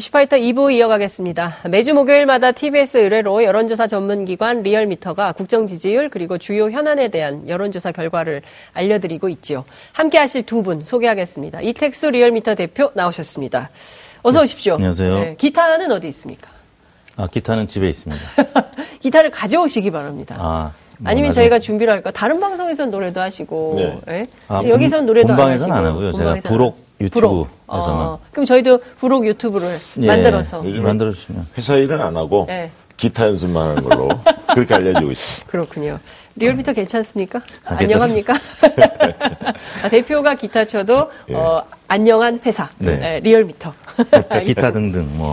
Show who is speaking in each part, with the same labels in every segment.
Speaker 1: 이슈파이터 2부 이어가겠습니다. 매주 목요일마다 TBS 의뢰로 여론조사 전문기관 리얼미터가 국정 지지율 그리고 주요 현안에 대한 여론조사 결과를 알려드리고 있지요. 함께 하실 두 분 소개하겠습니다. 이택수 리얼미터 대표 나오셨습니다. 어서 오십시오.
Speaker 2: 안녕하세요. 네,
Speaker 1: 기타는 어디 있습니까?
Speaker 2: 아, 기타는 집에 있습니다.
Speaker 1: 기타를 가져오시기 바랍니다. 아, 뭐 아니면. 저희가 준비를 할까? 다른 방송에서는 노래도 하시고, 네. 네? 아, 여기서는 노래도
Speaker 2: 본방에서는 안 하고요. 제가 부록 유튜브에서만. 어,
Speaker 1: 그럼 저희도 부록 유튜브를 예, 만들어서
Speaker 2: 만들어 주시면
Speaker 3: 회사 일은 안 하고 네. 기타 연습만 하는 걸로 그렇게 알려지고 있습니다.
Speaker 1: 그렇군요. 리얼미터 괜찮습니까? 아, 안녕합니까? 아, 대표가 기타 쳐도 예. 어, 안녕한 회사 네. 네, 리얼미터.
Speaker 2: 기타 등등 뭐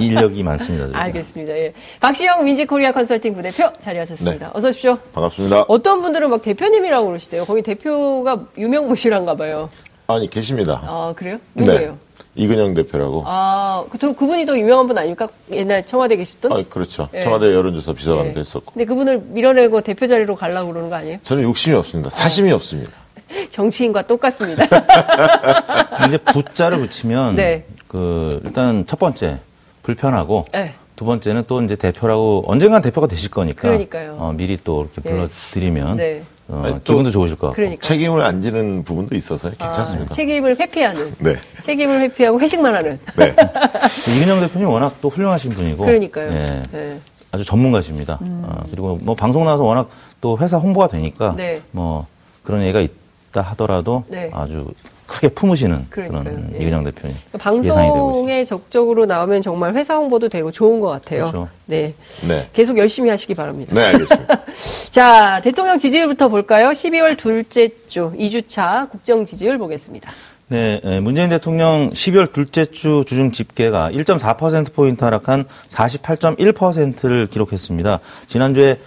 Speaker 2: 인력이 많습니다.
Speaker 1: 저희가. 알겠습니다. 예. 박시영 윈지코리아 컨설팅 부대표 자리하셨습니다. 네. 어서 오십시오.
Speaker 3: 반갑습니다.
Speaker 1: 어떤 분들은 막 대표님이라고 그러시대요. 거기 대표가 유명무실한가 봐요.
Speaker 3: 아니 계십니다.
Speaker 1: 아 그래요? 누구예요? 네.
Speaker 3: 이근영 대표라고.
Speaker 1: 아, 그, 그분이 더 유명한 분 아닙니까? 옛날 청와대 계셨던?
Speaker 3: 아, 그렇죠. 네. 청와대 여론조사 비서관도 네. 했었고.
Speaker 1: 근데 그분을 밀어내고 대표 자리로 가려고 그러는 거 아니에요?
Speaker 3: 저는 욕심이 없습니다. 사심이 어. 없습니다.
Speaker 1: 정치인과 똑같습니다.
Speaker 2: 이제 부자를 붙이면 네. 그 일단 첫 번째 불편하고 네. 두 번째는 또 이제 대표라고 언젠간 대표가 되실 거니까
Speaker 1: 그러니까요.
Speaker 2: 어, 미리 또 이렇게 네. 불러드리면 네. 어, 아니, 기분도 좋으실 것 같고.
Speaker 1: 그러니까.
Speaker 3: 책임을 안 지는 부분도 있어서 괜찮습니다.
Speaker 1: 아, 책임을 회피하는. 네. 책임을 회피하고 회식만 하는. 네.
Speaker 2: 이근영 대표님 워낙 또 훌륭하신 분이고.
Speaker 1: 그러니까요. 예, 네.
Speaker 2: 아주 전문가십니다. 음. 어, 그리고 뭐 방송 나와서 워낙 또 회사 홍보가 되니까. 네. 뭐 그런 얘기가 있다 하더라도 네. 아주 크게 품으시는 그러니까요. 그런 예. 이근영 대표님.
Speaker 1: 방송에 적극적으로 나오면 정말 회사 홍보도 되고 좋은 것 같아요.
Speaker 2: 그렇죠.
Speaker 1: 네. 네. 계속 열심히 하시기 바랍니다.
Speaker 3: 네, 알겠습니다.
Speaker 1: 자, 대통령 지지율부터 볼까요? 12월 둘째 주 2주차 국정 지지율 보겠습니다.
Speaker 2: 네, 문재인 대통령 12월 둘째 주 주중 집계가 1.4%포인트 하락한 48.1%를 기록했습니다. 지난주에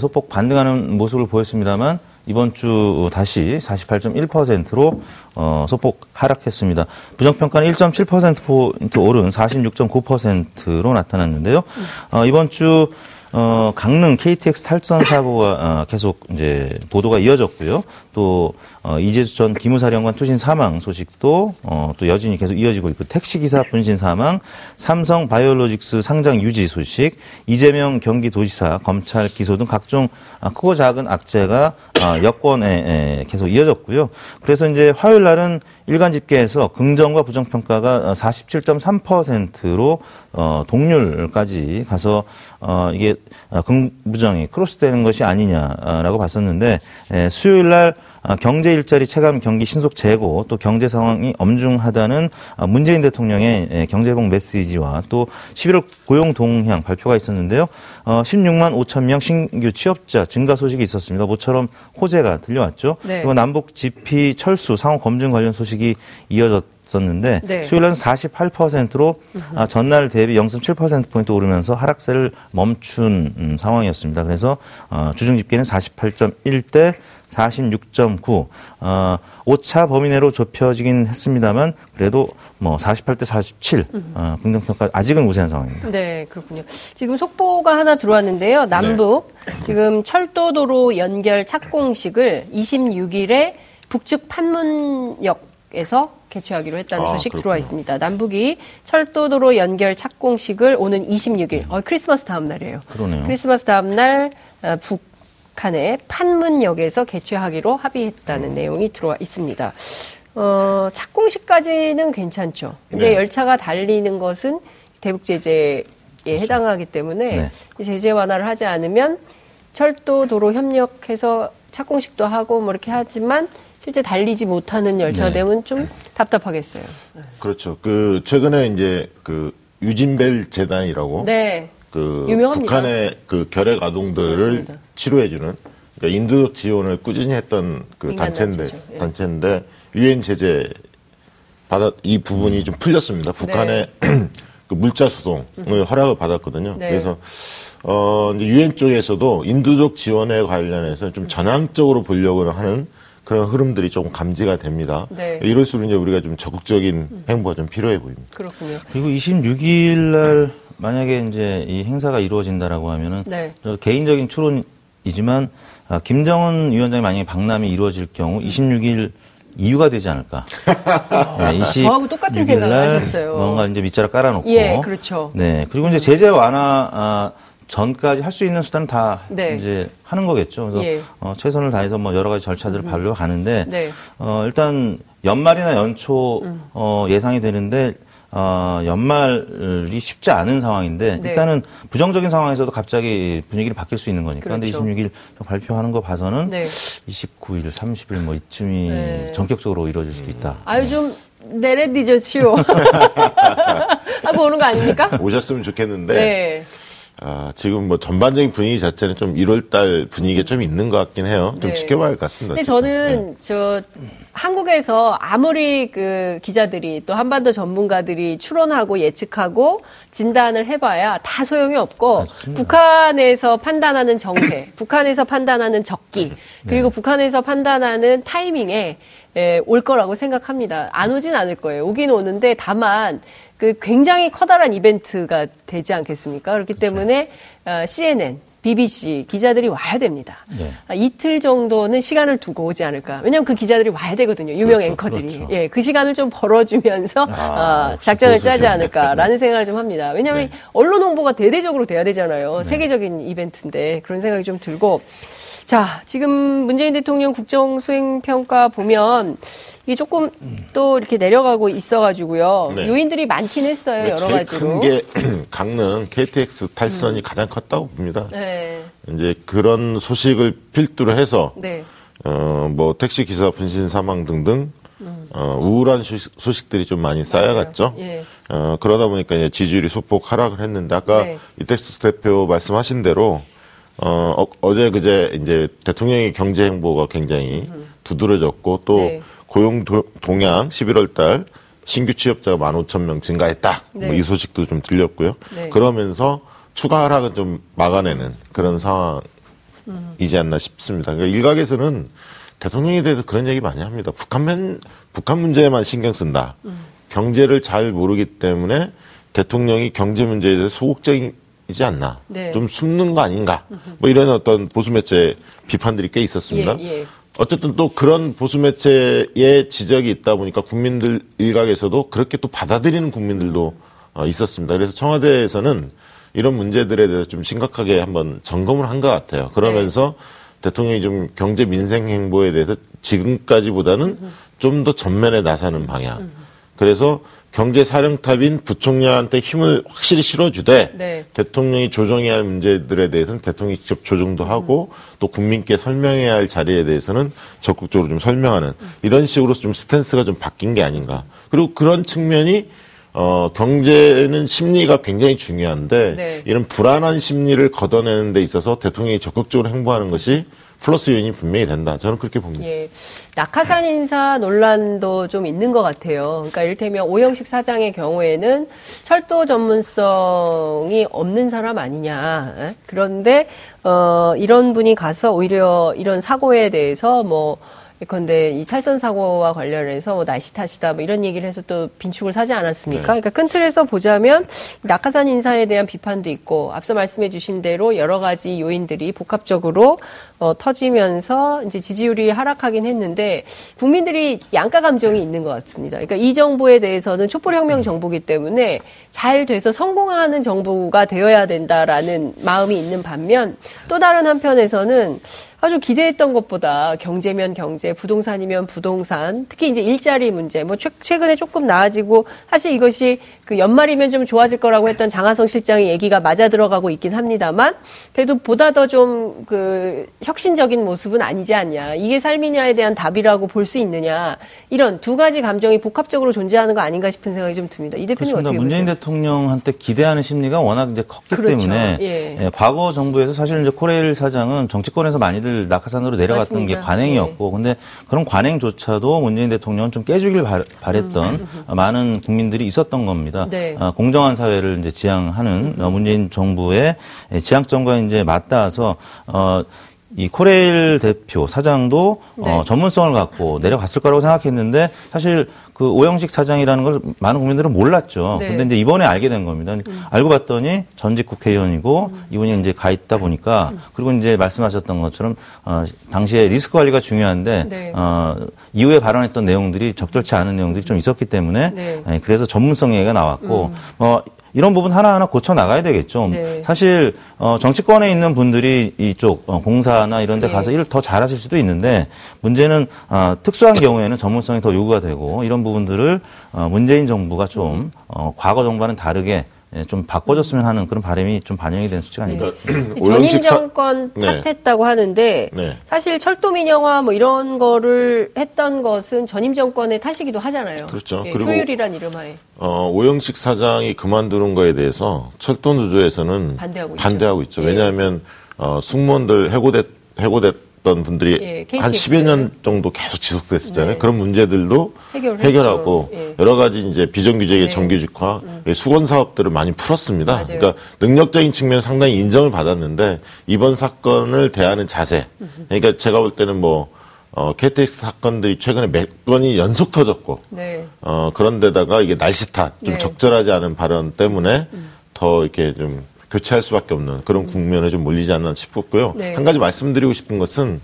Speaker 2: 소폭 반등하는 모습을 보였습니다만 이번 주 다시 48.1%로 어, 소폭 하락했습니다. 부정평가는 1.7%포인트 오른 46.9%로 나타났는데요. 어, 이번 주 어, 강릉 KTX 탈선 사고가 어, 계속 이제 보도가 이어졌고요. 또 어, 이재수 전 기무사령관 투신 사망 소식도 어, 또 여진이 계속 이어지고 있고 택시기사 분신 사망, 삼성 바이오로직스 상장 유지 소식, 이재명 경기도지사 검찰 기소 등 각종 아, 크고 작은 악재가 아, 여권에 계속 이어졌고요. 그래서 이제 화요일 날은 일간 집계에서 긍정과 부정 평가가 47.3%로 어, 동률까지 가서 어, 이게 긍부정이 크로스되는 것이 아니냐라고 봤었는데 수요일 날 아, 경제 일자리 체감 경기 신속 재고 또 경제 상황이 엄중하다는 아, 문재인 대통령의 예, 경제복 메시지와 또 11월 고용 동향 발표가 있었는데요. 16만 어, 5천 명 신규 취업자 증가 소식이 있었습니다. 모처럼 호재가 들려왔죠. 네. 그리고 남북 GP 철수 상호 검증 관련 소식이 이어졌 었는데 네. 수요일은 48%로 아, 전날 대비 0.7%포인트 오르면서 하락세를 멈춘 음, 상황이었습니다. 그래서 어, 주중 집계는 48.1대 46.9. 어, 5차 범위 내로 좁혀지긴 했습니다만 그래도 뭐 48대 47. 어, 긍정평가 아직은 우세한 상황입니다.
Speaker 1: 네, 그렇군요. 지금 속보가 하나 들어왔는데요. 남북 네. 지금 철도도로 연결 착공식을 26일에 북측 판문역에서 개최하기로 했다는 아, 소식 그렇군요. 들어와 있습니다. 남북이 철도도로 연결 착공식을 오는 26일, 어, 크리스마스 다음 날이에요.
Speaker 2: 그러네요.
Speaker 1: 크리스마스 다음 날 어, 북, 북한의 판문역에서 개최하기로 합의했다는 음. 내용이 들어와 있습니다. 어, 착공식까지는 괜찮죠. 근데 네. 열차가 달리는 것은 대북 제재에 그렇죠. 해당하기 때문에 네. 제재 완화를 하지 않으면 철도 도로 협력해서 착공식도 하고 뭐 이렇게 하지만 실제 달리지 못하는 열차가 네. 되면 좀 답답하겠어요.
Speaker 3: 그렇죠. 그 최근에 이제 그 유진벨 재단이라고 네. 그 유명합니다. 북한의 그 결핵 아동들을 그렇습니다. 치료해주는 그러니까 인도적 지원을 꾸준히 했던 그 단체인데 예. 단체인데 유엔 제재 받아 이 부분이 음. 좀 풀렸습니다. 북한의 네. 그 물자 수송을 음. 허락을 받았거든요. 네. 그래서 어 이제 유엔 쪽에서도 인도적 지원에 관련해서 좀 전향적으로 보려고 하는 그런 흐름들이 조금 감지가 됩니다. 네. 이럴수록 이제 우리가 좀 적극적인 음. 행보가 좀 필요해 보입니다.
Speaker 1: 그렇군요.
Speaker 2: 그리고 26일 날 만약에 이제 이 행사가 이루어진다라고 하면은 네. 개인적인 추론이지만 아, 김정은 위원장이 만약에 방남이 이루어질 경우 26일 이유가 되지 않을까.
Speaker 1: 네, 저하고 똑같은 생각을 하셨어요.
Speaker 2: 뭔가 이제 밑자락 깔아놓고.
Speaker 1: 예, 그렇죠.
Speaker 2: 네, 그리고 이제 제재 완화 아, 전까지 할 수 있는 수단은 다 네. 이제 하는 거겠죠. 그래서 예. 어, 최선을 다해서 뭐 여러 가지 절차들을 음. 밟려 가는데 네. 어, 일단 연말이나 연초 음. 어, 예상이 되는데 어, 연말이 쉽지 않은 상황인데 네. 일단은 부정적인 상황에서도 갑자기 분위기를 바뀔 수 있는 거니까. 그렇죠. 근데 26일 발표하는 거 봐서는 네. 29일, 30일 뭐 이쯤이 네. 전격적으로 이루어질 수도 있다.
Speaker 1: 아유 좀 내레디저쇼 하고 오는 거 아닙니까?
Speaker 3: 오셨으면 좋겠는데. 네. 아, 지금 뭐 전반적인 분위기 자체는 좀 1월달 분위기가 좀 있는 것 같긴 해요. 좀 네. 지켜봐야 할 것 같습니다.
Speaker 1: 근데 저는 네. 저 한국에서 아무리 그 기자들이 또 한반도 전문가들이 추론하고 예측하고 진단을 해봐야 다 소용이 없고 아, 북한에서 판단하는 정세, 북한에서 판단하는 적기, 그리고 네. 북한에서 판단하는 타이밍에 예, 올 거라고 생각합니다. 안 오진 않을 거예요. 오긴 오는데 다만 그 굉장히 커다란 이벤트가 되지 않겠습니까? 그렇기 그렇죠. 때문에 어, CNN, BBC 기자들이 와야 됩니다. 네. 아, 이틀 정도는 시간을 두고 오지 않을까. 왜냐하면 그 기자들이 와야 되거든요. 유명 그렇죠, 앵커들이. 그렇죠. 예, 그 시간을 좀 벌어주면서 아, 어, 작전을 짜지 않을까라는 네. 생각을 좀 합니다. 왜냐하면 네. 언론 홍보가 대대적으로 돼야 되잖아요. 네. 세계적인 이벤트인데 그런 생각이 좀 들고. 자, 지금 문재인 대통령 국정 수행 평가 보면 이게 조금 또 이렇게 내려가고 있어가지고요. 네. 요인들이 많긴 했어요, 네, 여러 가지로.
Speaker 3: 큰게 강릉 KTX 탈선이 음. 가장 컸다고 봅니다. 네. 이제 그런 소식을 필두로 해서 네. 어, 뭐 택시 기사 분신 사망 등등 음. 어, 우울한 소식, 들이좀 많이 쌓여갔죠. 예. 어, 그러다 보니까 이제 지지율이 소폭 하락을 했는데 아까 네. 이택수 대표 말씀하신 대로 어, 어, 제 그제 이제 대통령의 경제 행보가 굉장히 두드러졌고 또 네. 고용 도, 동향 11월 달 신규 취업자가 15,000명 증가했다. 뭐 네. 뭐이 소식도 좀 들렸고요. 네. 그러면서 추가 하락은 좀 막아내는 그런 상황이지 않나 싶습니다. 그러니까 일각에서는 대통령에 대해서 그런 얘기 많이 합니다. 북한만 북한 문제에만 신경 쓴다. 음. 경제를 잘 모르기 때문에 대통령이 경제 문제에 대해서 소극적인 이지 않나. 네. 좀 숨는 거 아닌가. 뭐 이런 어떤 보수 매체 비판들이 꽤 있었습니다. 예, 예. 어쨌든 또 그런 보수 매체의 지적이 있다 보니까 국민들 일각에서도 그렇게 또 받아들이는 국민들도 어, 있었습니다. 그래서 청와대에서는 이런 문제들에 대해서 좀 심각하게 한번 점검을 한 것 같아요. 그러면서 네. 대통령이 좀 경제 민생 행보에 대해서 지금까지보다는 좀 더 전면에 나서는 방향. 그래서 경제사령탑인 부총리한테 힘을 확실히 실어주되 네. 대통령이 조정해야 할 문제들에 대해서는 대통령이 직접 조정도 하고 음. 또 국민께 설명해야 할 자리에 대해서는 적극적으로 좀 설명하는 음. 이런 식으로 좀 스탠스가 좀 바뀐 게 아닌가. 그리고 그런 측면이 어, 경제는 심리가 굉장히 중요한데 네. 이런 불안한 심리를 걷어내는 데 있어서 대통령이 적극적으로 행보하는 것이 플러스 요인이 분명히 된다. 저는 그렇게 봅니다. 예.
Speaker 1: 낙하산 인사 논란도 좀 있는 것 같아요. 그러니까 이를테면 오영식 사장의 경우에는 철도 전문성이 없는 사람 아니냐. 예? 그런데 어, 이런 분이 가서 오히려 이런 사고에 대해서 뭐 예컨대 이 탈선 사고와 관련해서 뭐 날씨 탓이다 뭐 이런 얘기를 해서 또 빈축을 사지 않았습니까? 네. 그러니까 큰 틀에서 보자면 낙하산 인사에 대한 비판도 있고 앞서 말씀해 주신 대로 여러 가지 요인들이 복합적으로 어, 터지면서 이제 지지율이 하락하긴 했는데 국민들이 양가 감정이 있는 것 같습니다. 그러니까 이 정부에 대해서는 촛불혁명 정부기 때문에 잘 돼서 성공하는 정부가 되어야 된다라는 마음이 있는 반면 또 다른 한편에서는 아주 기대했던 것보다 경제면 경제, 부동산이면 부동산, 특히 이제 일자리 문제, 뭐 최 근에 조금 나아지고 사실 이것이 그 연말이면 좀 좋아질 거라고 했던 장하성 실장의 얘기가 맞아 들어가고 있긴 합니다만 그래도 보다 더 좀 그 혁신적인 모습은 아니지 않냐. 이게 삶이냐에 대한 답이라고 볼 수 있느냐. 이런 두 가지 감정이 복합적으로 존재하는 거 아닌가 싶은 생각이 좀 듭니다. 이 대표님 어떻게
Speaker 2: 문재인
Speaker 1: 보세요?
Speaker 2: 대통령한테 기대하는 심리가 워낙 이제 컸기 그렇죠. 때문에 예. 예, 과거 정부에서 사실 이제 코레일 사장은 정치권에서 많이들 낙하산으로 내려갔던 맞습니다. 게 관행이었고 예. 근데 그런 관행조차도 문재인 대통령은 좀 깨주길 바랬던 음. 많은 국민들이 있었던 겁니다. 있습니다. 네. 어, 공정한 사회를 이제 지향하는 음. 문재인 정부의 지향점과 이제 맞닿아서 어, 이 코레일 대표 사장도 네. 어, 전문성을 갖고 내려갔을 거라고 생각했는데 사실 그 오영식 사장이라는 걸 많은 국민들은 몰랐죠. 네. 근데 이제 이번에 알게 된 겁니다. 음. 알고 봤더니 전직 국회의원이고 음. 이분이 이제 가 있다 보니까 음. 그리고 이제 말씀하셨던 것처럼 어, 당시에 리스크 관리가 중요한데 네. 어, 이후에 발언했던 내용들이 적절치 않은 내용들이 좀 있었기 때문에 네. 네, 그래서 전문성 얘기가 나왔고 음. 어, 이런 부분 하나하나 고쳐 나가야 되겠죠. 네. 사실 어, 정치권에 있는 분들이 이쪽 어, 공사나 이런 데 네. 가서 일을 더 잘하실 수도 있는데 문제는 어, 특수한 경우에는 전문성이 더 요구가 되고 이런 부분들을 어, 문재인 정부가 좀 어, 과거 정부와는 다르게 예, 좀 바꿔줬으면 하는 그런 바람이 좀 반영이 된 수치가 아닌가.
Speaker 1: 네. 전임 정권 네. 탓했다고 네. 하는데 네. 사실 철도 민영화 뭐 이런 거를 했던 것은 전임 정권의 탓이기도 하잖아요.
Speaker 3: 그렇죠.
Speaker 1: 예, 그리고 효율이란 이름하에.
Speaker 3: 어, 오영식 사장이 그만두는 거에 대해서 철도 노조에서는 반대하고, 반대하고 있죠. 있죠. 예. 왜냐하면 어, 승무원들 해고됐 해고됐 있었던 분들이 예, 한 10여 년 정도 계속 지속됐었잖아요. 네. 그런 문제들도 해결하고 예. 여러 가지 이제 비정규직의 네. 정규직화, 음. 예, 수건 사업들을 많이 풀었습니다. 맞아요. 그러니까 능력적인 측면 상당히 인정을 받았는데 이번 사건을 대하는 자세. 그러니까 제가 볼 때는 뭐 어, KTX 사건들이 최근에 몇 건이 연속 터졌고, 네. 어, 그런데다가 이게 날씨 탓, 좀 네. 적절하지 않은 발언 때문에 음. 더 이렇게 좀 교체할 수밖에 없는 그런 음. 국면에 좀 몰리지 않나 싶었고요. 네. 한 가지 말씀드리고 싶은 것은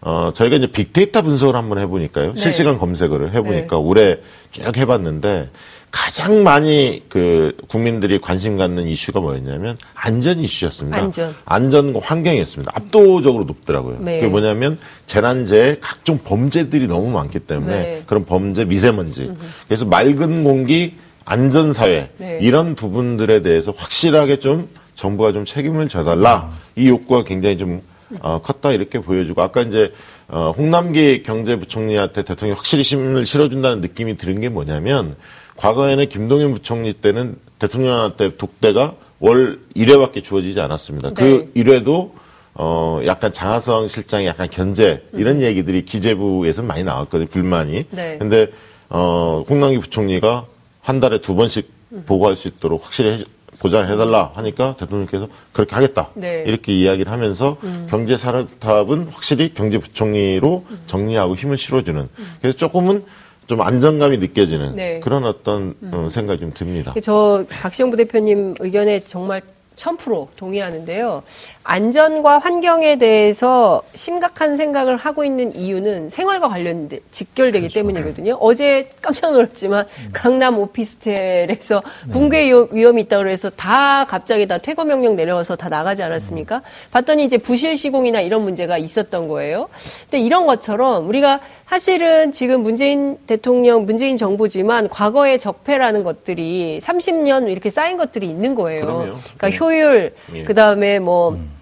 Speaker 3: 어, 저희가 이제 빅데이터 분석을 한번 해보니까요. 네. 실시간 검색을 해보니까 네. 올해 쭉 해봤는데 가장 많이 그 국민들이 관심 갖는 이슈가 뭐였냐면 안전 이슈였습니다. 안전. 안전과 환경이었습니다. 압도적으로 높더라고요. 네. 그게 뭐냐면 재난재해 각종 범죄들이 너무 많기 때문에 네. 그런 범죄 미세먼지. 그래서 맑은 공기 안전사회 네. 이런 부분들에 대해서 확실하게 좀 정부가 좀 책임을 져달라 이 욕구가 굉장히 좀 어, 컸다 이렇게 보여주고 아까 이제 어, 홍남기 경제부총리한테 대통령이 확실히 힘을 실어준다는 느낌이 드는 게 뭐냐면 과거에는 김동연 부총리 때는 대통령한테 독대가 월 1회밖에 주어지지 않았습니다. 그 네. 그 1회도 어, 약간 장하성 실장의 약간 견제 이런 음. 얘기들이 기재부에서 많이 나왔거든요. 불만이. 네. 근데 어, 홍남기 부총리가 한 달에 두 번씩 음. 보고할 수 있도록 확실히 보장해달라 하니까 대통령께서 그렇게 하겠다. 네. 이렇게 이야기를 하면서 음. 경제사업은 확실히 경제부총리로 정리하고 힘을 실어주는. 그래서 조금은 좀 안정감이 느껴지는 네. 그런 어떤 음. 생각이 좀 듭니다.
Speaker 1: 저 박시영 부대표님 의견에 정말 1000% 동의하는데요. 안전과 환경에 대해서 심각한 생각을 하고 있는 이유는 생활과 관련 직결되기 그렇죠. 때문이거든요. 어제 깜짝 놀랐지만 음. 강남 오피스텔에서 네. 붕괴 위험이 있다고 그래서 다 갑자기 다 퇴거 명령 내려와서 다 나가지 않았습니까? 음. 봤더니 이제 부실 시공이나 이런 문제가 있었던 거예요. 근데 이런 것처럼 우리가 사실은 지금 문재인 대통령, 문재인 정부지만 과거의 적폐라는 것들이 30년 이렇게 쌓인 것들이 있는 거예요. 그럼요. 그러니까 네. 효율, 예. 그 다음에 뭐 음.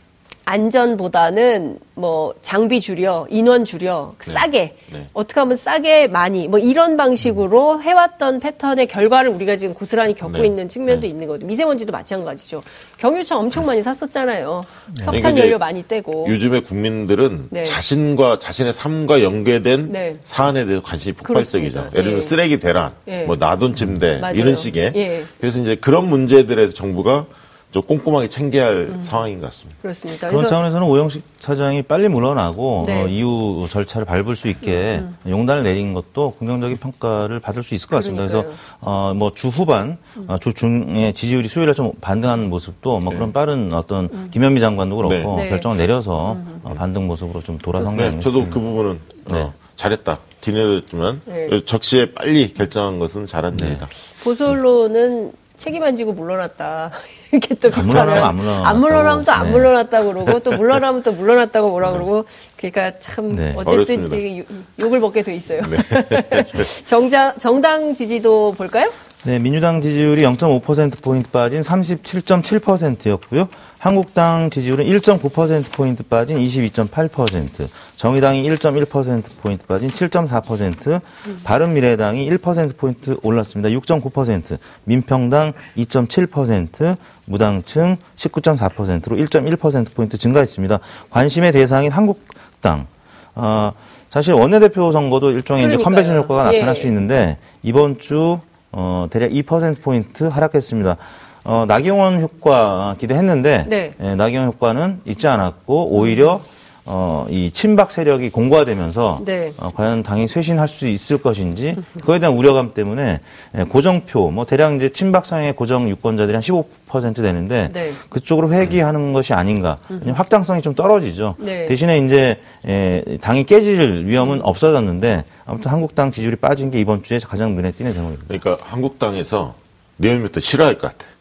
Speaker 1: 안전보다는 뭐 장비 줄여, 인원 줄여, 네. 싸게 네. 어떻게 하면 싸게 많이 뭐 이런 방식으로 음. 해왔던 패턴의 결과를 우리가 지금 고스란히 겪고 네. 있는 측면도 네. 있는 거죠. 미세먼지도 마찬가지죠. 경유차 엄청 많이 샀었잖아요. 네. 석탄 그러니까 연료 많이 떼고.
Speaker 3: 요즘에 국민들은 네. 자신과 자신의 삶과 연계된 사안에 대해서 관심이 폭발적이죠. 예를 들면 쓰레기 대란, 뭐 나돈 침대 이런 식의. 예. 그래서 이제 그런 문제들에 서 정부가 좀 꼼꼼하게 챙겨야 할 음. 상황인 것 같습니다.
Speaker 1: 그렇습니다.
Speaker 2: 그런 차원에서는 오영식 차장이 빨리 물러나고 네. 어, 이후 절차를 밟을 수 있게 음. 용단을 내린 것도 긍정적인 평가를 받을 수 있을 것 같습니다. 그러니까요. 그래서 어, 뭐 주 후반, 음. 어, 주 중에 지지율이 수요일에 좀 반등하는 모습도 뭐 네. 그런 빠른 어떤 음. 김현미 장관도 그렇고 네. 네. 결정을 내려서 음. 어, 반등 모습으로 좀 돌아선 게
Speaker 3: 네, 저도 그 부분은 어, 네. 잘했다. 뒤늦었지만 적시에 빨리 결정한 것은 잘한 일이다.
Speaker 1: 보수 언론은 책임 안 지고 물러났다. 이렇게 또
Speaker 2: 안 물러나면 안 물러났다.
Speaker 1: 안 물러나면 또안 네. 물러났다 그러고 또 물러나면 또 물러났다고 뭐라 네. 그러고 그러니까 참 네. 어쨌든 욕을 먹게 돼 있어요. 네. 정자, 정당 지지도 볼까요?
Speaker 2: 네, 민주당 지지율이 0.5%포인트 빠진 37.7%였고요. 한국당 지지율은 1.9%포인트 빠진 22.8%, 정의당이 1.1%포인트 빠진 7.4%, 바른미래당이 1%포인트 올랐습니다. 6.9%, 민평당 2.7%, 무당층 19.4%로 1.1%포인트 증가했습니다. 관심의 대상인 한국당, 어, 사실 원내대표 선거도 일종의 그러니까요. 이제 컨벤션 효과가 나타날 예. 수 있는데 이번 주 어, 대략 2%포인트 하락했습니다. 어, 나경원 효과 기대했는데, 네. 예, 나경원 효과는 있지 않았고, 오히려, 어, 이 친박 세력이 공고화되면서 네. 어, 과연 당이 쇄신할 수 있을 것인지 그거에 대한 우려감 때문에 예, 고정표 뭐 대략 이제 친박 성향의 고정 유권자들이 한 15% 되는데 네. 그쪽으로 회귀하는 것이 아닌가 확장성이 좀 떨어지죠. 네. 대신에 이제 에, 예, 당이 깨질 위험은 없어졌는데 아무튼 한국당 지지율이 빠진 게 이번 주에 가장 눈에 띄는 대목입니다.
Speaker 3: 그러니까 한국당에서 내일부터 싫어할 것 같아.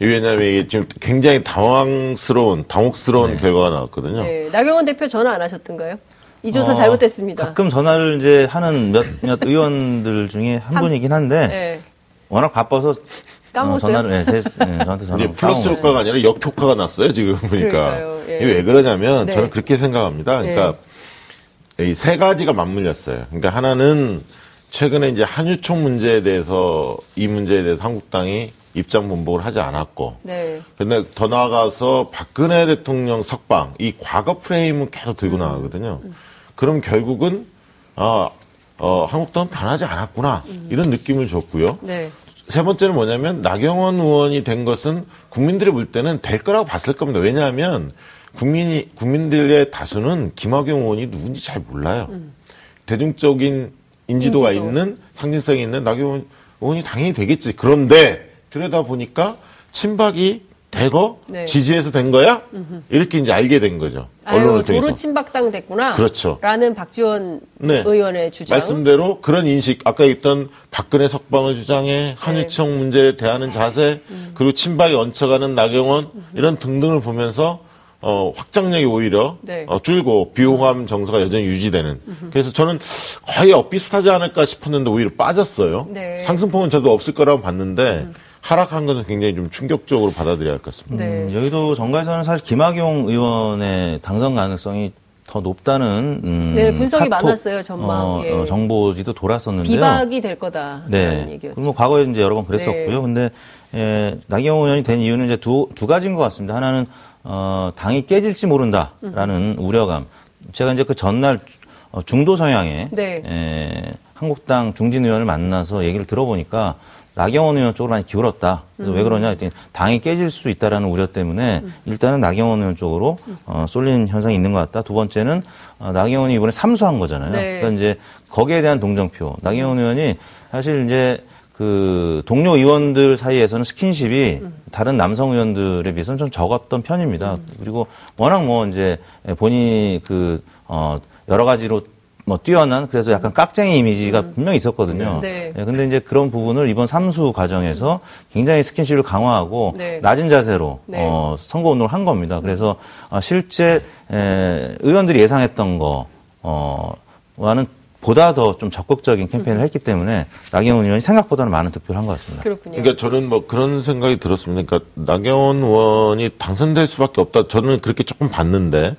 Speaker 3: 왜냐하면 이게 지금 굉장히 당황스러운, 당혹스러운 네. 결과가 나왔거든요. 네.
Speaker 1: 나경원 대표 전화 안 하셨던가요? 이 조사 어, 잘못됐습니다.
Speaker 2: 가끔 전화를 이제 하는 몇, 몇 의원들 중에 한, 한 분이긴 한데, 네. 워낙 바빠서 어,
Speaker 1: 까먹었어요.
Speaker 2: 전화를 네, 제, 네, 저한테 전화
Speaker 3: 플러스 효과가 아니라 역 효과가 났어요 지금 보니까 예. 이게 왜 그러냐면 네. 저는 그렇게 생각합니다. 그러니까 네. 이세 가지가 맞물렸어요. 그러니까 하나는 최근에 이제 한유총 문제에 대해서 이 문제에 대해서 한국당이 입장 번복을 하지 않았고. 네. 근데 더 나아가서 박근혜 대통령 석방, 이 과거 프레임은 계속 들고 음. 나가거든요. 음. 그럼 결국은, 아, 어, 한국당은 변하지 않았구나. 음. 이런 느낌을 줬고요. 네. 세 번째는 뭐냐면 나경원 의원이 된 것은 국민들이 볼 때는 될 거라고 봤을 겁니다. 왜냐하면 국민이, 국민들의 다수는 김학용 의원이 누군지 잘 몰라요. 음. 대중적인 인지도가 인지도. 있는 상징성이 있는 나경원 의원이 당연히 되겠지. 그런데 들여다보니까 친박이 대거 네. 지지해서 된 거야? 음흠. 이렇게 이제 알게 된 거죠.
Speaker 1: 언론을 통해서. 도로 친박당 됐구나.
Speaker 3: 그렇죠.
Speaker 1: 라는 박지원 네. 의원의 주장.
Speaker 3: 말씀대로 그런 인식, 아까 있던 박근혜 석방을 주장해 한유청 네. 문제에 대하는 자세, 음. 그리고 친박이 얹혀가는 나경원 음흠. 이런 등등을 보면서 어, 확장력이 오히려 네. 어, 줄고 비호감 정서가 여전히 유지되는. 음흠. 그래서 저는 거의 엇비슷하지 않을까 싶었는데 오히려 빠졌어요. 네. 상승폭은 저도 없을 거라고 봤는데 음. 하락한 것은 굉장히 좀 충격적으로 받아들여야 할 것 같습니다. 네.
Speaker 2: 음, 여의도 정가에서는 사실 김학용 의원의 당선 가능성이 더 높다는 음,
Speaker 1: 네 분석이 카톡, 많았어요 전망
Speaker 2: 어, 예. 어, 정보지도 돌았었는데요.
Speaker 1: 비박이 될 거다. 네. 얘기였죠.
Speaker 2: 그리고 과거에 이제 여러 번 그랬었고요. 네. 근데 예, 나경원 의원이 된 이유는 이제 두 두 가지인 것 같습니다. 하나는 어, 당이 깨질지 모른다라는 음. 우려감. 제가 이제 그 전날 어, 중도 성향의 네. 예, 한국당 중진 의원을 만나서 얘기를 들어보니까 나경원 의원 쪽으로 많이 기울었다. 그래서 음. 왜 그러냐 했더니 당이 깨질 수 있다라는 우려 때문에 음. 일단은 나경원 의원 쪽으로 어, 쏠린 현상이 있는 것 같다. 두 번째는 어, 나경원이 이번에 삼수한 거잖아요. 네. 그러니까 이제 거기에 대한 동정표. 나경원 의원이 사실 이제 그 동료 의원들 사이에서는 스킨십이 음. 다른 남성 의원들에 비해서는 좀 적었던 편입니다. 음. 그리고 워낙 뭐 이제 본인이 그, 어, 여러 가지로 뭐 뛰어난 그래서 약간 깍쟁이 이미지가 음. 분명히 있었거든요. 네. 네. 근데 이제 그런 부분을 이번 삼수 과정에서 굉장히 스킨십을 강화하고 네. 낮은 자세로 네. 어, 선거 운동을 한 겁니다. 그래서 어, 실제 에, 의원들이 예상했던 거 어, 와는 보다 더 좀 적극적인 캠페인을 했기 때문에 나경원 의원이 생각보다는 많은 득표를 한 것 같습니다.
Speaker 1: 그렇군요.
Speaker 3: 그러니까 저는 뭐 그런 생각이 들었습니다. 그러니까 나경원 의원이 당선될 수밖에 없다. 저는 그렇게 조금 봤는데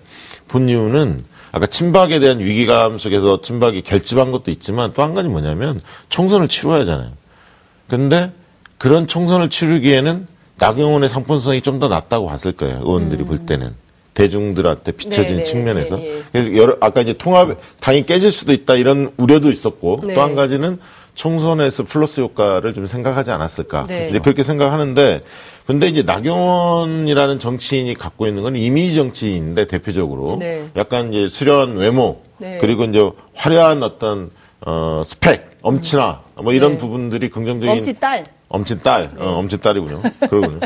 Speaker 3: 본 이유는 아까 친박에 대한 위기감 속에서 친박이 결집한 것도 있지만 또 한 가지 뭐냐면 총선을 치러야 하잖아요. 근데 그런 총선을 치르기에는 나경원의 상품성이 좀더 낫다고 봤을 거예요. 의원들이 음. 볼 때는. 대중들한테 비춰진 네네, 네, 측면에서. 네, 네. 그래서 여러, 아까 이제 통합, 당이 깨질 수도 있다 이런 우려도 있었고 네. 또한 가지는 총선에서 플러스 효과를 좀 생각하지 않았을까. 네. 이제 그렇게 생각하는데 근데 이제 나경원이라는 정치인이 갖고 있는 건 이미지 정치인인데 대표적으로 네. 약간 이제 수려한 외모 네. 그리고 이제 화려한 어떤 어 스펙, 엄친아 뭐 이런 네. 부분들이 긍정적인
Speaker 1: 엄친 딸.
Speaker 3: 엄친 딸, 어, 네. 엄친 딸이군요. 그러군요.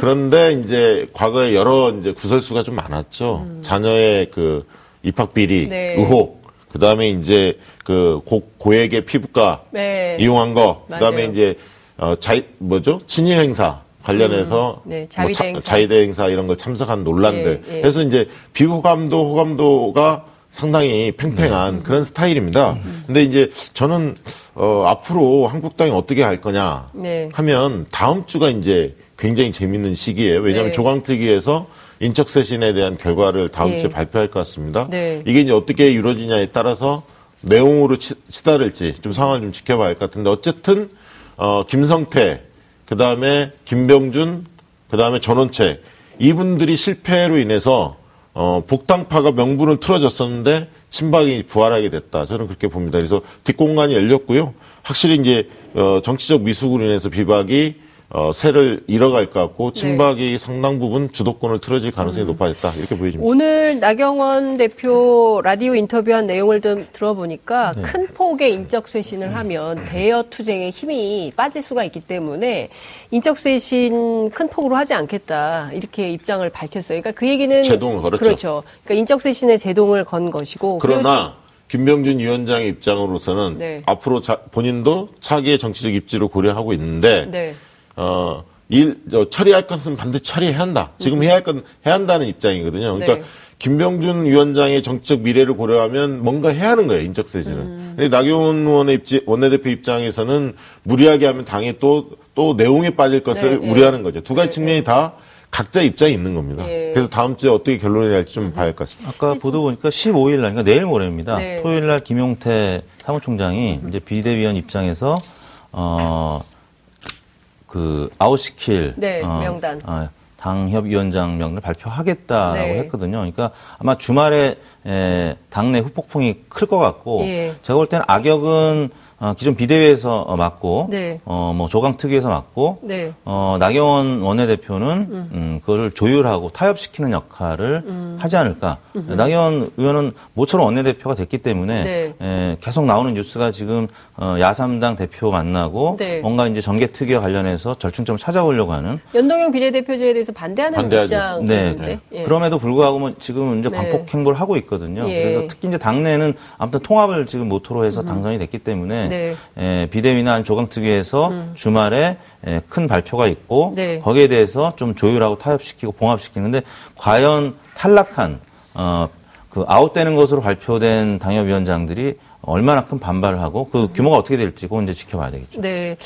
Speaker 3: 그런데 이제 과거에 여러 이제 구설수가 좀 많았죠. 음. 자녀의 그 입학 비리 네. 의혹, 그 다음에 이제 그 고, 고액의 피부과 네. 이용한 거, 그 다음에 이제 어, 자, 뭐죠? 친일 행사. 관련해서 음, 네, 자위대, 뭐 행사. 자위대 행사 이런 걸 참석한 논란들. 네, 네. 그래서 이제 비호감도 호감도가 상당히 팽팽한 음. 그런 스타일입니다. 음. 근데 이제 저는 어 앞으로 한국당이 어떻게 할 거냐 네. 하면 다음 주가 이제 굉장히 재밌는 시기예요. 왜냐하면 네. 조강특위에서 인적 쇄신에 대한 결과를 다음 네. 주에 발표할 것 같습니다. 네. 이게 이제 어떻게 이루어지냐에 따라서 내용으로 치, 치달을지 좀 상황을 좀 지켜봐야 할 것 같은데 어쨌든 어 김성태 그 다음에 김병준, 그 다음에 전원책 이분들이 실패로 인해서 어, 복당파가 명분을 틀어졌었는데 친박이 부활하게 됐다. 저는 그렇게 봅니다. 그래서 뒷공간이 열렸고요. 확실히 이제 어, 정치적 미숙으로 인해서 비박이 어, 세를 잃어갈 것 같고 네. 친박이 네. 상당 부분 주도권을 틀어질 가능성이 음. 높아졌다 이렇게 보여집니다.
Speaker 1: 오늘 나경원 대표 라디오 인터뷰한 내용을 좀 들어보니까 네. 큰 폭의 인적 쇄신을 하면 대여 투쟁의 힘이 빠질 수가 있기 때문에 인적 쇄신 큰 폭으로 하지 않겠다 이렇게 입장을 밝혔어요. 그러니까 그 얘기는
Speaker 3: 제동을 걸었죠.
Speaker 1: 그렇죠. 그러니까 인적 쇄신의 제동을 건 것이고
Speaker 3: 그러나 김병준 위원장의 입장으로서는 네. 앞으로 자, 본인도 차기의 정치적 입지를 고려하고 있는데. 네. 어, 일, 처리할 것은 반드시 처리해야 한다. 지금 해야 할 건 해야 한다는 입장이거든요. 그러니까 네. 김병준 위원장의 정치적 미래를 고려하면 뭔가 해야 하는 거예요, 인적세진을. 음. 근데 나경원 의원의 입지, 원내대표 입장에서는 무리하게 하면 당이 또, 또 내용에 빠질 것을 네, 네. 우려하는 거죠. 두 가지 네, 측면이 네. 다 각자 입장이 있는 겁니다. 예. 그래서 다음 주에 어떻게 결론이 날지 좀 봐야 할 것 같습니다.
Speaker 2: 아까 보도 보니까 15일 날, 그러니까 내일 모레입니다. 네. 토요일 날 김용태 사무총장이 이제 비대위원 입장에서, 어, 그 아웃시킬
Speaker 1: 네, 어, 명단
Speaker 2: 어, 당협위원장 명단을 발표하겠다라고 네. 했거든요. 그러니까 아마 주말에 에, 당내 후폭풍이 클 것 같고 예. 제가 볼 때는 악역은 어, 기존 비대위에서 어, 맡고, 네. 어, 뭐 조강특위에서 맡고, 네. 어, 나경원 원내대표는 음. 음, 그거를 조율하고 타협시키는 역할을 음. 하지 않을까. 음흠. 나경원 의원은 모처럼 원내대표가 됐기 때문에 네. 에, 계속 나오는 뉴스가 지금 어, 야삼당 대표 만나고 네. 뭔가 이제 정계특위와 관련해서 절충점을 찾아보려고 하는
Speaker 1: 연동형 비례대표제에 대해서 반대하는 입장 네. 네.
Speaker 2: 예. 그럼에도 불구하고 뭐 지금 이제 네. 광폭 행보를 하고 있거든요. 예. 그래서 특히 이제 당내는 아무튼 통합을 지금 모토로 해서 음. 당선이 됐기 때문에 네. 에, 비대위나 조강특위에서 음. 주말에 에, 큰 발표가 있고 네. 거기에 대해서 좀 조율하고 타협시키고 봉합시키는데 과연 탈락한 어, 그 아웃되는 것으로 발표된 당협위원장들이 얼마나 큰 반발을 하고 그 규모가 어떻게 될지 그건 이제 지켜봐야 되겠죠.
Speaker 1: 네.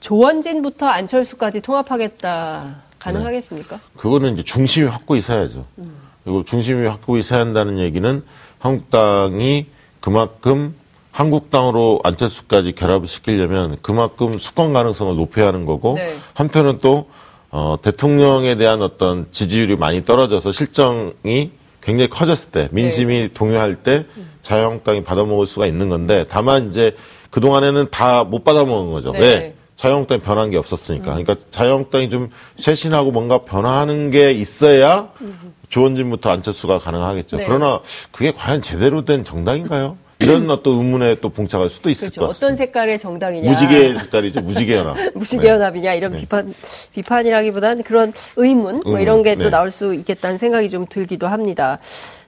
Speaker 1: 조원진부터 안철수까지 통합하겠다 가능하겠습니까? 네.
Speaker 3: 그거는 이제 중심이 확고히 서야죠. 음. 그리고 중심이 확고히 서야 한다는 얘기는 한국당이 그만큼 한국당으로 안철수까지 결합을 시키려면 그만큼 수권 가능성을 높여야 하는 거고 네. 한편은 또 어, 대통령에 대한 어떤 지지율이 많이 떨어져서 실정이 굉장히 커졌을 때 민심이 네. 동요할 때 자유한국당이 받아먹을 수가 있는 건데 다만 이제 그 동안에는 다 못 받아먹은 거죠. 네. 왜? 자유한국당이 변한 게 없었으니까. 음. 그러니까 자유한국당이 좀 쇄신하고 뭔가 변화하는 게 있어야 조원진부터 안철수가 가능하겠죠. 네. 그러나 그게 과연 제대로 된 정당인가요? 이런 어떤 의문에 또 봉착할 수도 있을 그렇죠. 것 같습니다.
Speaker 1: 어떤 색깔의 정당이냐.
Speaker 3: 무지개 색깔이죠. 무지개 연합.
Speaker 1: 무지개 연합이냐 이런 네. 비판 비판이라기보다는 그런 의문 뭐 이런 게또 네. 나올 수 있겠다는 생각이 좀 들기도 합니다.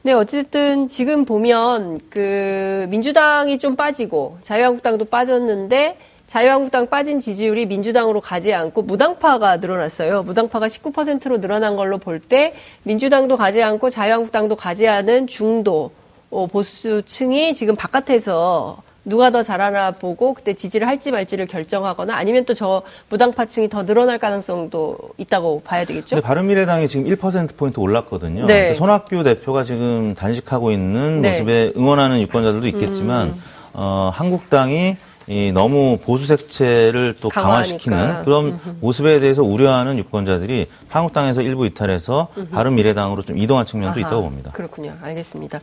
Speaker 1: 네, 어쨌든 지금 보면 그 민주당이 좀 빠지고 자유한국당도 빠졌는데 자유한국당 빠진 지지율이 민주당으로 가지 않고 무당파가 늘어났어요. 무당파가 19%로 늘어난 걸로 볼 때 민주당도 가지 않고 자유한국당도 가지 않은 중도 어, 보수층이 지금 바깥에서 누가 더 잘하나 보고 그때 지지를 할지 말지를 결정하거나 아니면 또 저 무당파층이 더 늘어날 가능성도 있다고 봐야 되겠죠.
Speaker 2: 네, 바른미래당이 지금 1%포인트 올랐거든요. 네. 그러니까 손학규 대표가 지금 단식하고 있는 네. 모습에 응원하는 유권자들도 있겠지만 음. 어, 한국당이 이 너무 보수 색채를 또 강화하니까. 강화시키는 그런 음흠. 모습에 대해서 우려하는 유권자들이 한국당에서 일부 이탈해서 바른미래당으로 좀 이동한 측면도 아하, 있다고 봅니다.
Speaker 1: 그렇군요. 알겠습니다.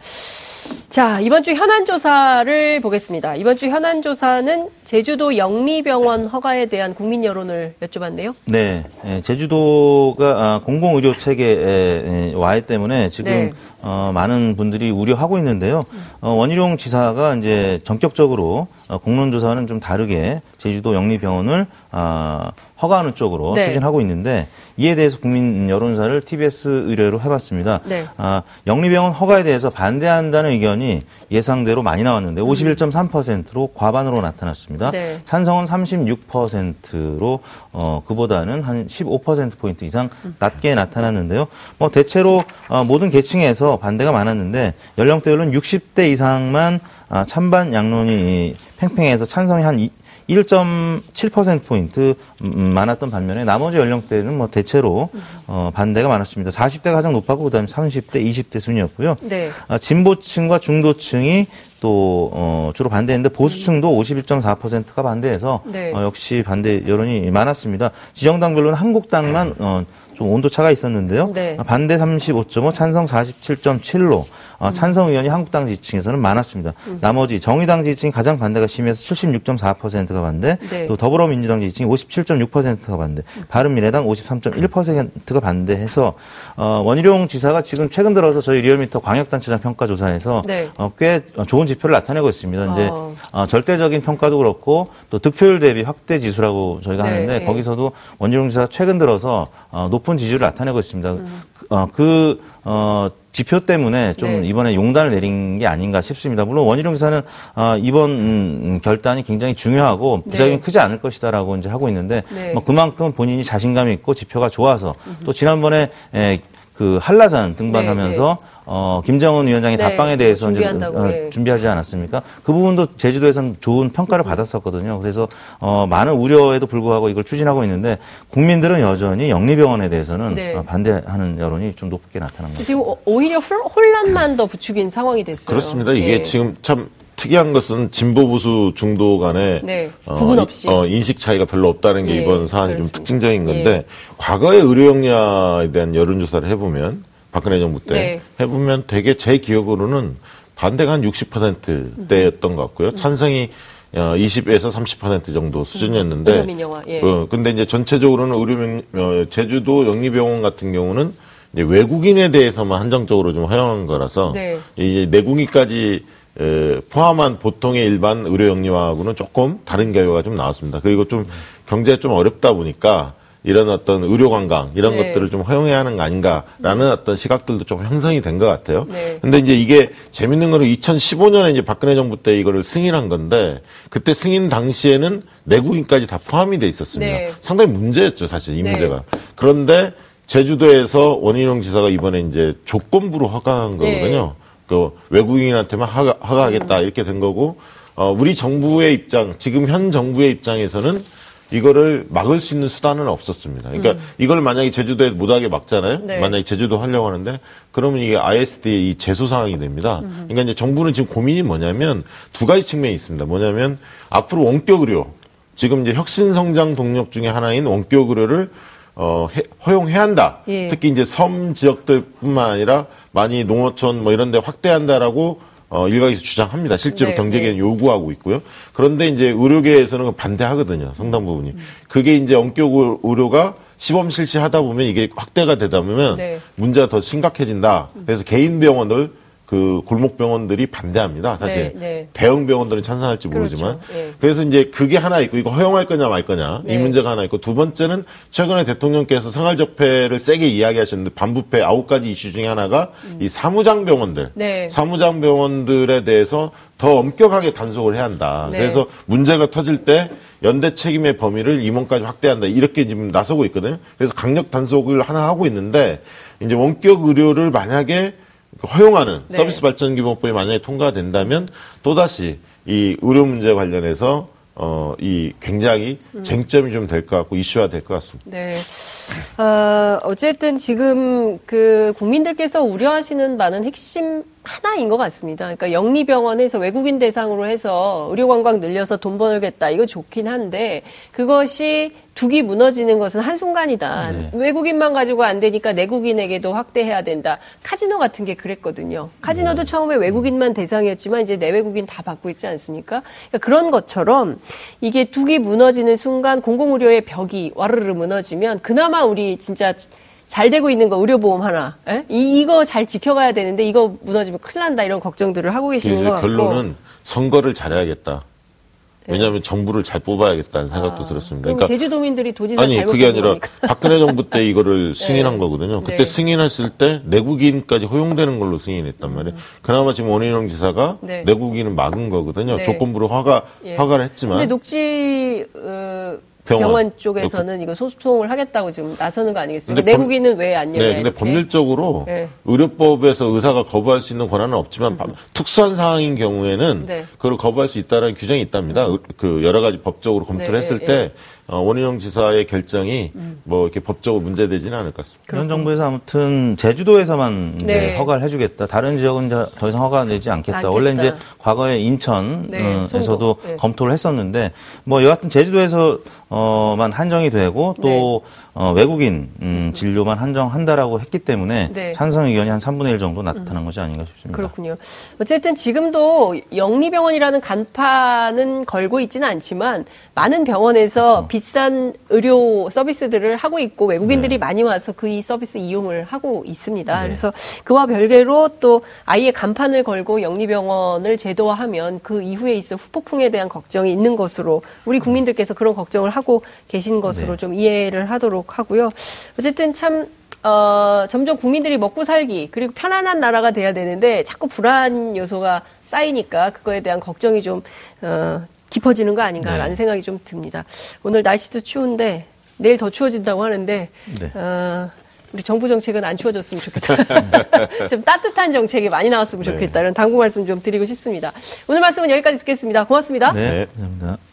Speaker 1: 자, 이번 주 현안 조사를 보겠습니다. 이번 주 현안 조사는 제주도 영리병원 허가에 대한 국민 여론을 여쭤봤네요.
Speaker 2: 네, 예, 제주도가 아, 공공의료 체계에 와 있기 때문에 지금 네. 어, 많은 분들이 우려하고 있는데요. 어, 원희룡 지사가 이제 전격적으로 어, 공론조사는 좀 다르게 제주도 영리병원을 아, 허가하는 쪽으로 네. 추진하고 있는데 이에 대해서 국민 여론사를 TBS 의뢰로 해봤습니다. 네. 아, 영리병원 허가에 대해서 반대한다는 의견이 예상대로 많이 나왔는데 음. 51.3%로 과반으로 나타났습니다. 네. 찬성은 36%로 어, 그보다는 한 15% 포인트 이상 낮게 나타났는데요. 뭐 대체로 어, 모든 계층에서 반대가 많았는데 연령대별로는 60대 이상만 아, 찬반 양론이 팽팽해서 찬성이 한 1.7%포인트 음, 음, 많았던 반면에 나머지 연령대는 뭐 대체로 어, 반대가 많았습니다. 40대가 가장 높았고 그다음에 30대, 20대 순이었고요. 네. 아, 진보층과 중도층이 또 어, 주로 반대했는데 보수층도 51.4%가 반대해서 네. 어, 역시 반대 여론이 많았습니다. 지정당별로는 한국당만 어, 좀 온도 차가 있었는데요. 네. 반대 35.5, 찬성 47.7로 어, 찬성 의원이 한국당 지지층에서는 많았습니다. 음. 나머지 정의당 지지층이 가장 반대가 심해서 76.4%가 반대, 네. 또 더불어민주당 지지층이 57.6%가 반대, 음. 바른미래당 53.1%가 반대해서 어, 원희룡 지사가 지금 최근 들어서 저희 리얼미터 광역단체장 평가 조사에서 네. 어, 꽤 좋은 지표를 나타내고 있습니다. 이제 어. 어, 절대적인 평가도 그렇고 또 득표율 대비 확대 지수라고 저희가 네. 하는데 네. 거기서도 원희룡 지사가 최근 들어서 어, 높은 지지율을 나타내고 있습니다. 음. 어, 그 어, 지표 때문에 좀 네. 이번에 용단을 내린 게 아닌가 싶습니다. 물론 원희룡 기사는 어, 이번 음, 결단이 굉장히 중요하고 부작용이 네. 크지 않을 것이다라고 이제 하고 있는데 네. 뭐 그만큼 본인이 자신감이 있고 지표가 좋아서 또 지난번에 에, 그 한라산 등반하면서 네, 네. 어, 김정은 위원장의 네, 답방에 대해서 이제 어, 예. 준비하지 않았습니까? 그 부분도 제주도에서는 좋은 평가를 받았었거든요. 그래서 어, 많은 우려에도 불구하고 이걸 추진하고 있는데 국민들은 여전히 영리병원에 대해서는 네. 어, 반대하는 여론이 좀 높게 나타난 거죠.
Speaker 1: 지금 오히려 혼란만 더 부추긴 상황이 됐어요.
Speaker 3: 그렇습니다. 이게 예. 지금 참 특이한 것은 진보 보수 중도 간에
Speaker 1: 네, 구분 없이
Speaker 3: 어, 인식 차이가 별로 없다는 게 예, 이번 사안이 그렇습니다. 좀 특징적인 건데 예. 과거의 의료 역량에 대한 여론조사를 해보면 박근혜 정부 때 네. 해보면 되게 제 기억으로는 반대가 한 60%대였던 것 같고요. 찬성이 20에서 어, 30% 정도 수준이었는데.
Speaker 1: 의료민영화, 예.
Speaker 3: 어, 근데 이제 전체적으로는 의료민, 어, 제주도 영리병원 같은 경우는 이제 외국인에 대해서만 한정적으로 좀 허용한 거라서. 네. 이 내국인까지 에, 포함한 보통의 일반 의료 영리화하고는 조금 다른 결과가 좀 나왔습니다. 그리고 좀 경제가 좀 어렵다 보니까 이런 어떤 의료 관광 이런 네. 것들을 좀 허용해야 하는 거 아닌가라는 네. 어떤 시각들도 좀 형성이 된 것 같아요. 네. 근데 이제 이게 재밌는 거는 2015년에 이제 박근혜 정부 때 이거를 승인한 건데 그때 승인 당시에는 내국인까지 다 포함이 돼 있었습니다. 네. 상당히 문제였죠, 사실 이 네. 문제가. 그런데 제주도에서 원희룡 지사가 이번에 이제 조건부로 허가한 네. 거거든요. 그 외국인한테만 허가, 허가하겠다 이렇게 된 거고 어, 우리 정부의 입장, 지금 현 정부의 입장에서는 이거를 막을 수 있는 수단은 없었습니다. 그러니까 음. 이걸 만약에 제주도에 못하게 막잖아요. 네. 만약에 제주도 하려고 하는데 그러면 이게 ISD의 이 제소 상황이 됩니다. 음. 그러니까 이제 정부는 지금 고민이 뭐냐면 두 가지 측면이 있습니다. 뭐냐면 앞으로 원격 의료 지금 이제 혁신 성장 동력 중에 하나인 원격 의료를 어, 해, 허용해야 한다. 예. 특히 이제 섬 지역들뿐만 아니라 많이 농어촌 뭐 이런 데 확대한다라고 어, 일각에서 주장합니다. 실제로 네, 경제계는 네. 요구하고 있고요. 그런데 이제 의료계에서는 반대하거든요. 상당 부분이. 음. 그게 이제 원격 의료가 시범 실시하다 보면 이게 확대가 되다 보면 네. 문제가 더 심각해진다. 그래서 개인 병원을 그 골목 병원들이 반대합니다. 사실 네, 네. 대형 병원들은 찬성할지 모르지만 그렇죠. 네. 그래서 이제 그게 하나 있고 이거 허용할 거냐 말 거냐 이 네. 문제가 하나 있고 두 번째는 최근에 대통령께서 생활적폐를 세게 이야기하셨는데 반부패 아홉 가지 이슈 중에 하나가 음. 이 사무장 병원들 네. 사무장 병원들에 대해서 더 엄격하게 단속을 해야 한다. 네. 그래서 문제가 터질 때 연대 책임의 범위를 임원까지 확대한다. 이렇게 지금 나서고 있거든요. 그래서 강력 단속을 하나 하고 있는데 이제 원격 의료를 만약에 허용하는 네. 서비스 발전 기본법이 만약에 통과된다면 또다시 이 의료 문제 관련해서 어, 이 굉장히 음. 쟁점이 좀 될 것 같고 이슈화 될 것 같습니다.
Speaker 1: 네. 어, 어쨌든 지금 그 국민들께서 우려하시는 바는 핵심 하나인 것 같습니다. 그러니까 영리병원에서 외국인 대상으로 해서 의료 관광 늘려서 돈 벌겠다. 이거 좋긴 한데 그것이 둑이 무너지는 것은 한순간이다. 네. 외국인만 가지고 안 되니까 내국인에게도 확대해야 된다. 카지노 같은 게 그랬거든요. 카지노도 네. 처음에 외국인만 대상이었지만 이제 내외국인 다 받고 있지 않습니까? 그러니까 그런 것처럼 이게 둑이 무너지는 순간 공공의료의 벽이 와르르 무너지면 그나마 우리 진짜 잘 되고 있는 거 의료보험 하나 에? 이, 이거 잘 지켜가야 되는데 이거 무너지면 큰일 난다 이런 걱정들을 하고 계시는 것 같고
Speaker 3: 결론은 선거를 잘해야겠다. 네. 왜냐하면 정부를 잘 뽑아야겠다는 생각도
Speaker 1: 아,
Speaker 3: 들었습니다.
Speaker 1: 그러니까 아제주도민들이 도지사
Speaker 3: 아니 그게 아니라 거니까. 박근혜 정부 때 이거를 네. 승인한 네. 거거든요. 그때 네. 승인했을 때 내국인까지 허용되는 걸로 승인했단 말이에요. 음. 그나마 지금 원희룡 지사가 네. 내국인은 막은 거거든요. 네. 조건부로 허가 예. 허가를 했지만.
Speaker 1: 근데 녹지 어, 병원, 병원 쪽에서는 이거 소송을 하겠다고 지금 나서는 거 아니겠습니까? 내국인은 왜 안 열어요?
Speaker 3: 네, 근데 법률적으로 네. 의료법에서 의사가 거부할 수 있는 권한은 없지만 음. 특수한 상황인 경우에는 네. 그걸 거부할 수 있다는 규정이 있답니다. 음. 그 여러 가지 법적으로 검토를 네, 했을 네, 때 네. 어, 원희룡 지사의 결정이 음. 뭐 이렇게 법적으로 문제되지는 않을 것 같습니다.
Speaker 2: 그런 정부에서 아무튼 제주도에서만 이제 네. 허가를 해주겠다. 다른 지역은 이제 더 이상 허가 내지 않겠다. 않겠다. 원래 이제 과거에 인천에서도 네, 검토를 했었는데 뭐 여하튼 제주도에서만 한정이 되고 또 어, 외국인 음, 진료만 한정한다라고 했기 때문에 네. 찬성 의견이 한 3분의 1 정도 나타난 음. 것이 아닌가 싶습니다.
Speaker 1: 그렇군요. 어쨌든 지금도 영리병원이라는 간판은 걸고 있지는 않지만 많은 병원에서 그렇죠. 비싼 의료 서비스들을 하고 있고 외국인들이 네. 많이 와서 그 이 서비스 이용을 하고 있습니다. 네. 그래서 그와 별개로 또 아예 간판을 걸고 영리병원을 제도화하면 그 이후에 있을 후폭풍에 대한 걱정이 있는 것으로 우리 국민들께서 그런 걱정을 하고 계신 것으로 네. 좀 이해를 하도록 하고요. 어쨌든 참 어, 점점 국민들이 먹고 살기 그리고 편안한 나라가 돼야 되는데 자꾸 불안 요소가 쌓이니까 그거에 대한 걱정이 좀 어, 깊어지는 거 아닌가라는 네. 생각이 좀 듭니다. 오늘 날씨도 추운데 내일 더 추워진다고 하는데 네. 어, 우리 정부 정책은 안 추워졌으면 좋겠다. 좀 따뜻한 정책이 많이 나왔으면 좋겠다. 이런 당부 말씀 좀 드리고 싶습니다. 오늘 말씀은 여기까지 듣겠습니다. 고맙습니다.
Speaker 2: 네, 감사합니다.